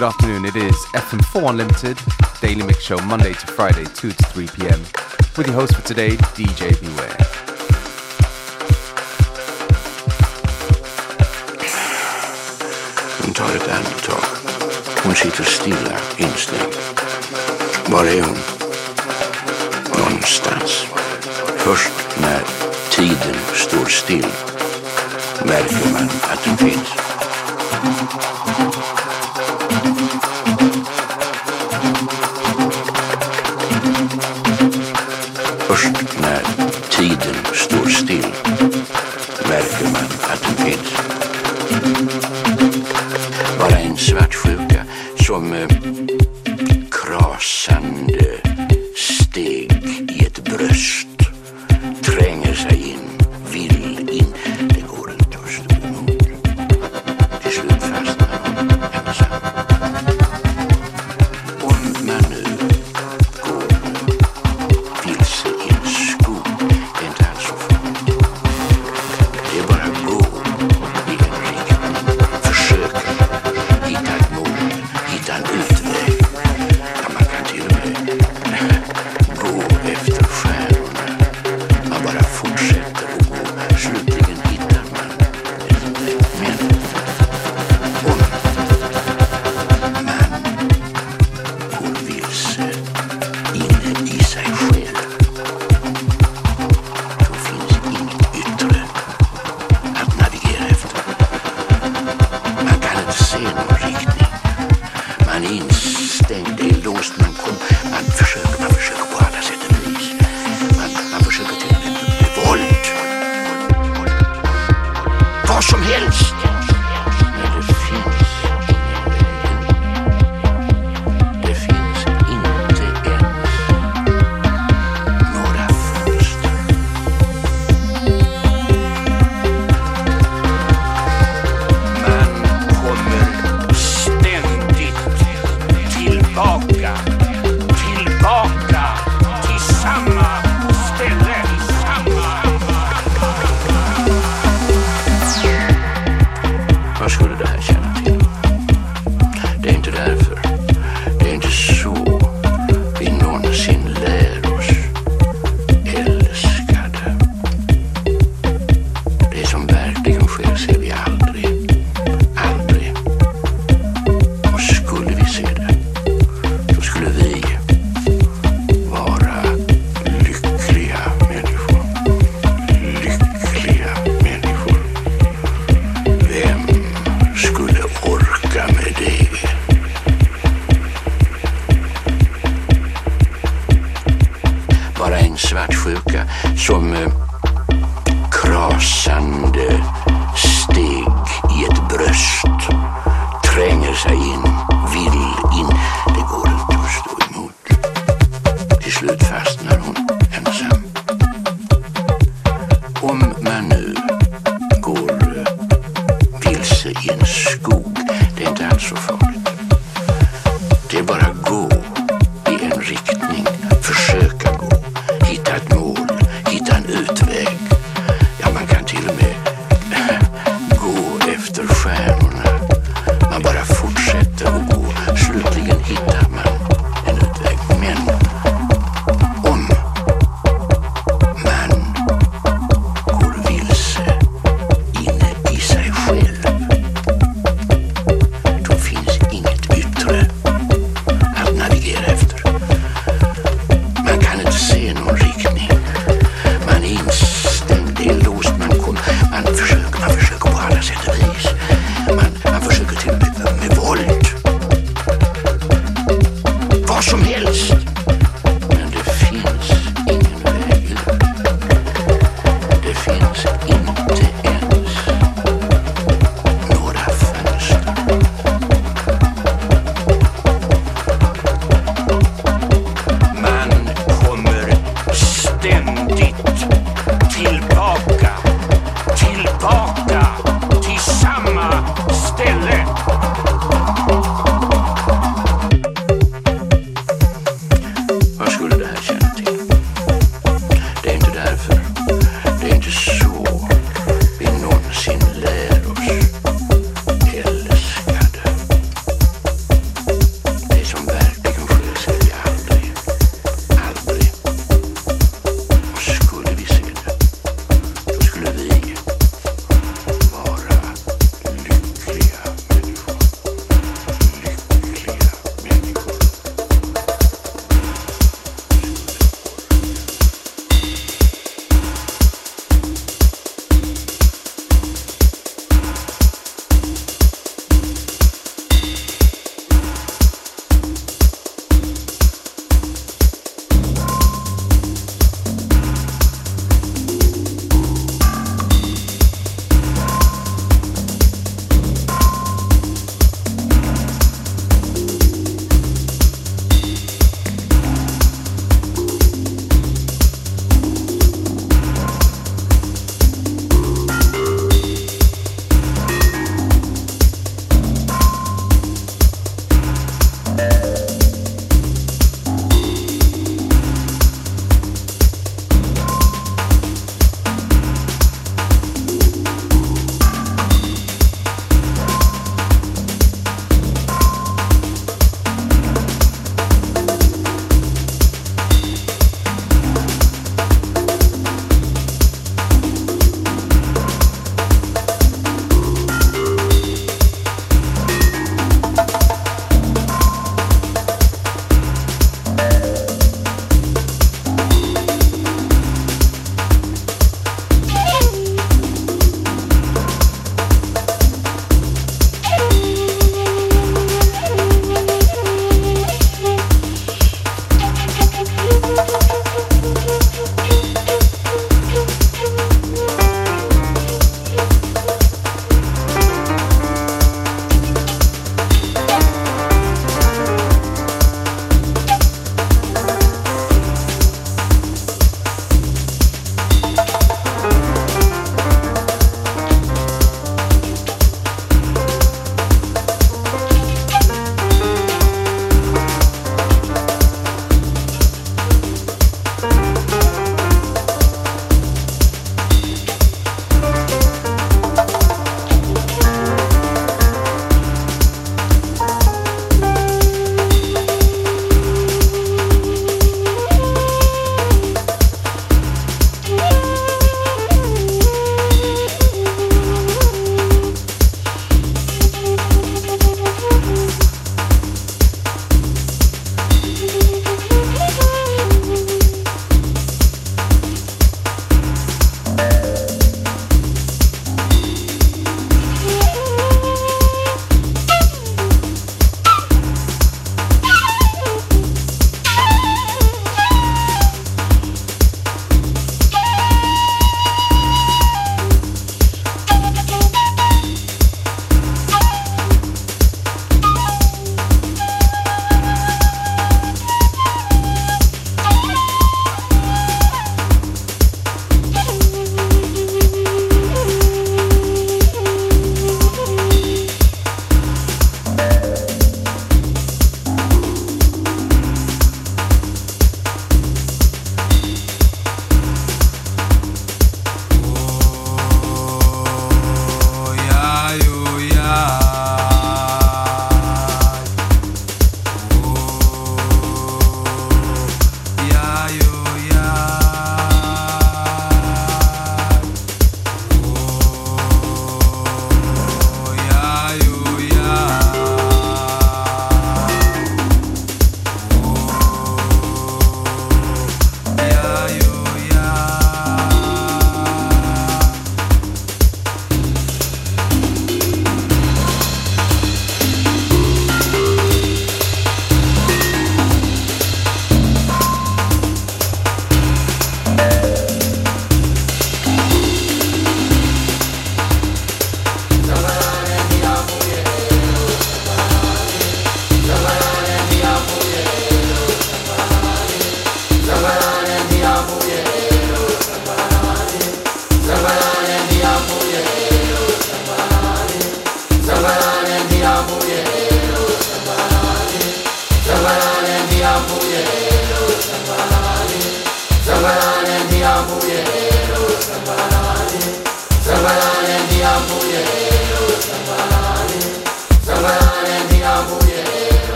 good afternoon. It is FM4 Unlimited, daily mix show Monday to Friday, 2 to 3 p.m. With your host for today, DJ Beware. onthoud het aan de talk. Consider stila instinct. Varion. Någonstans. Först när tiden står still märker man att den finns. Thank you.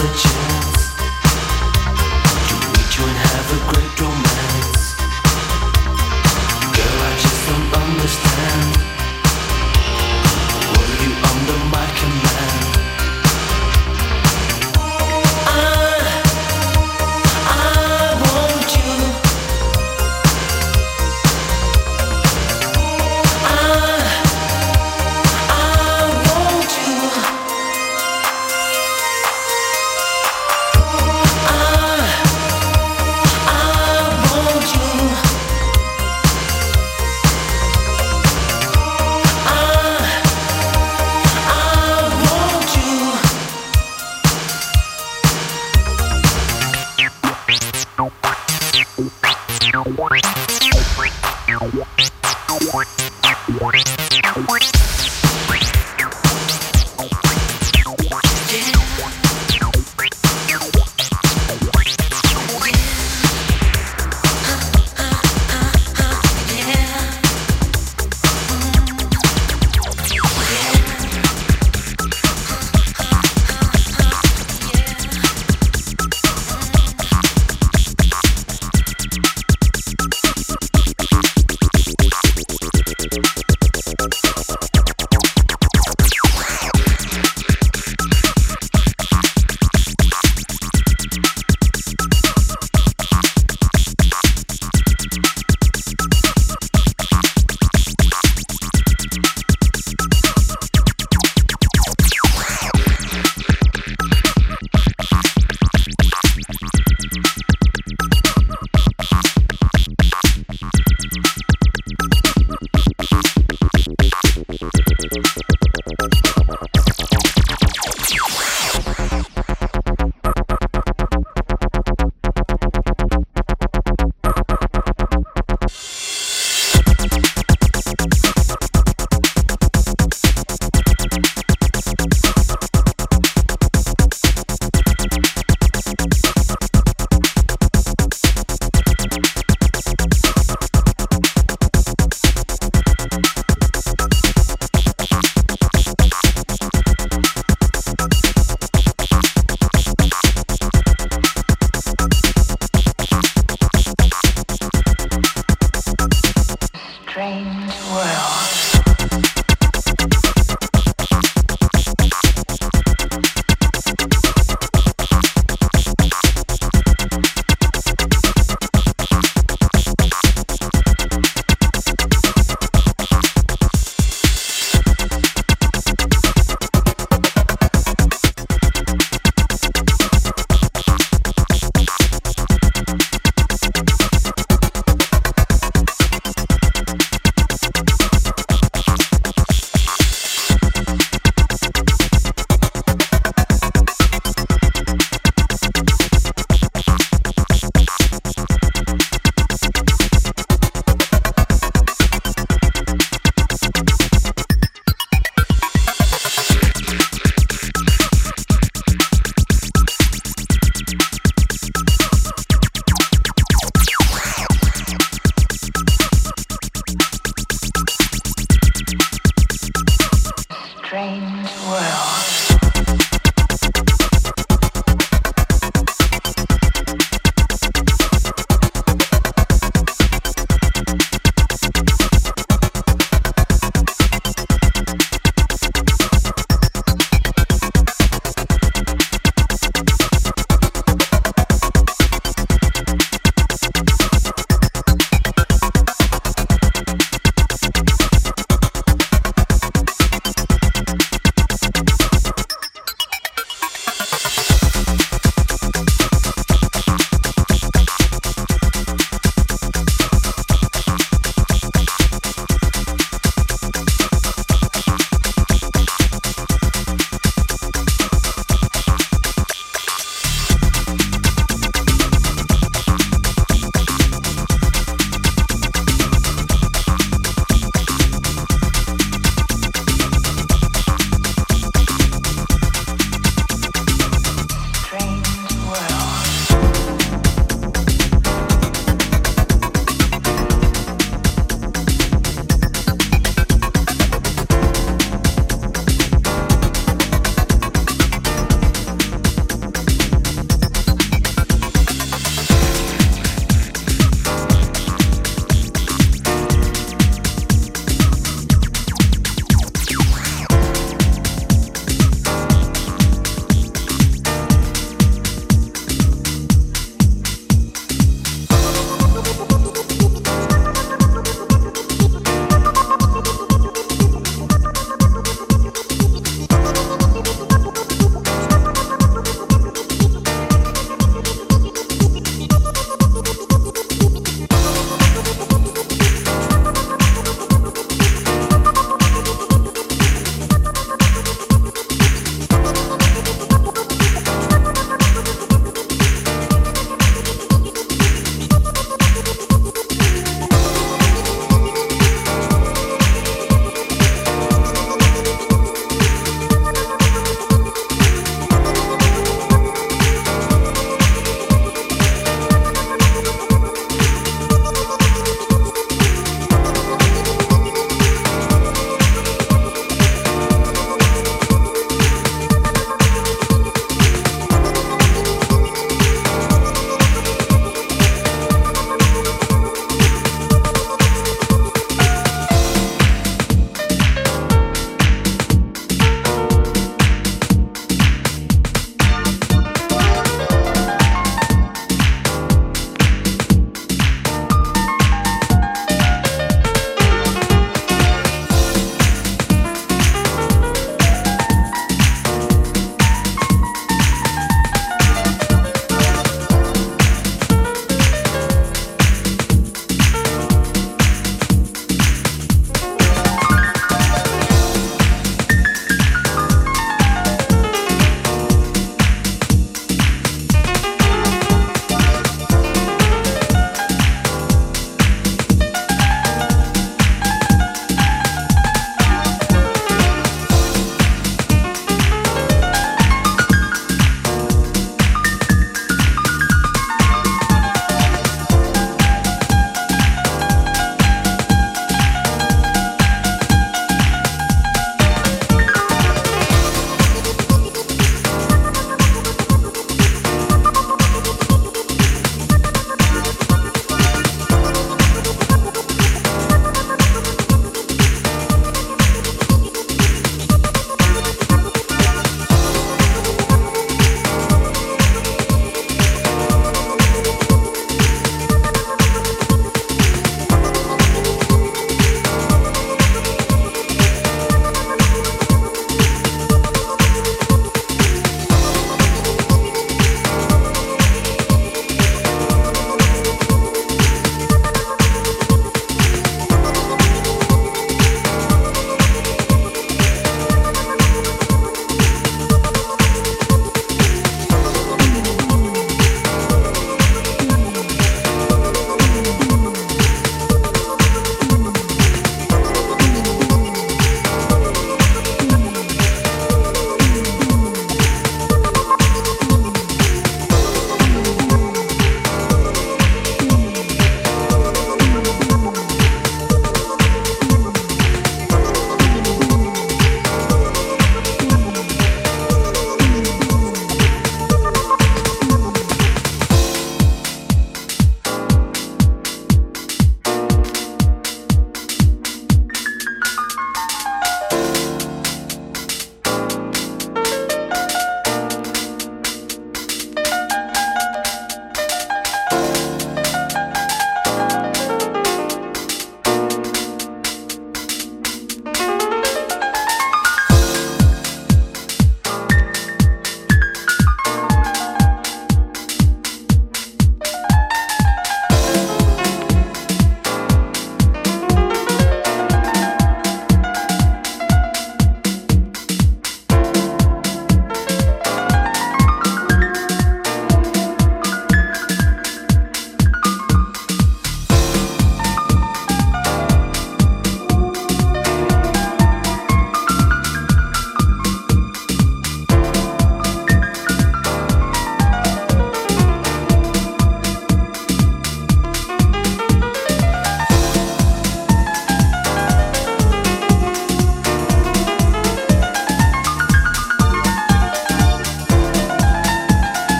Thank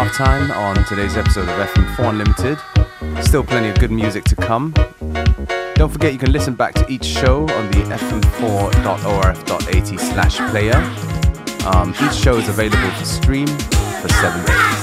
half time on today's episode of FM4 Unlimited. Still plenty of good music to come. Don't forget you can listen back to each show on the fm4.orf.at slash player. Um, each show is available to stream for seven days.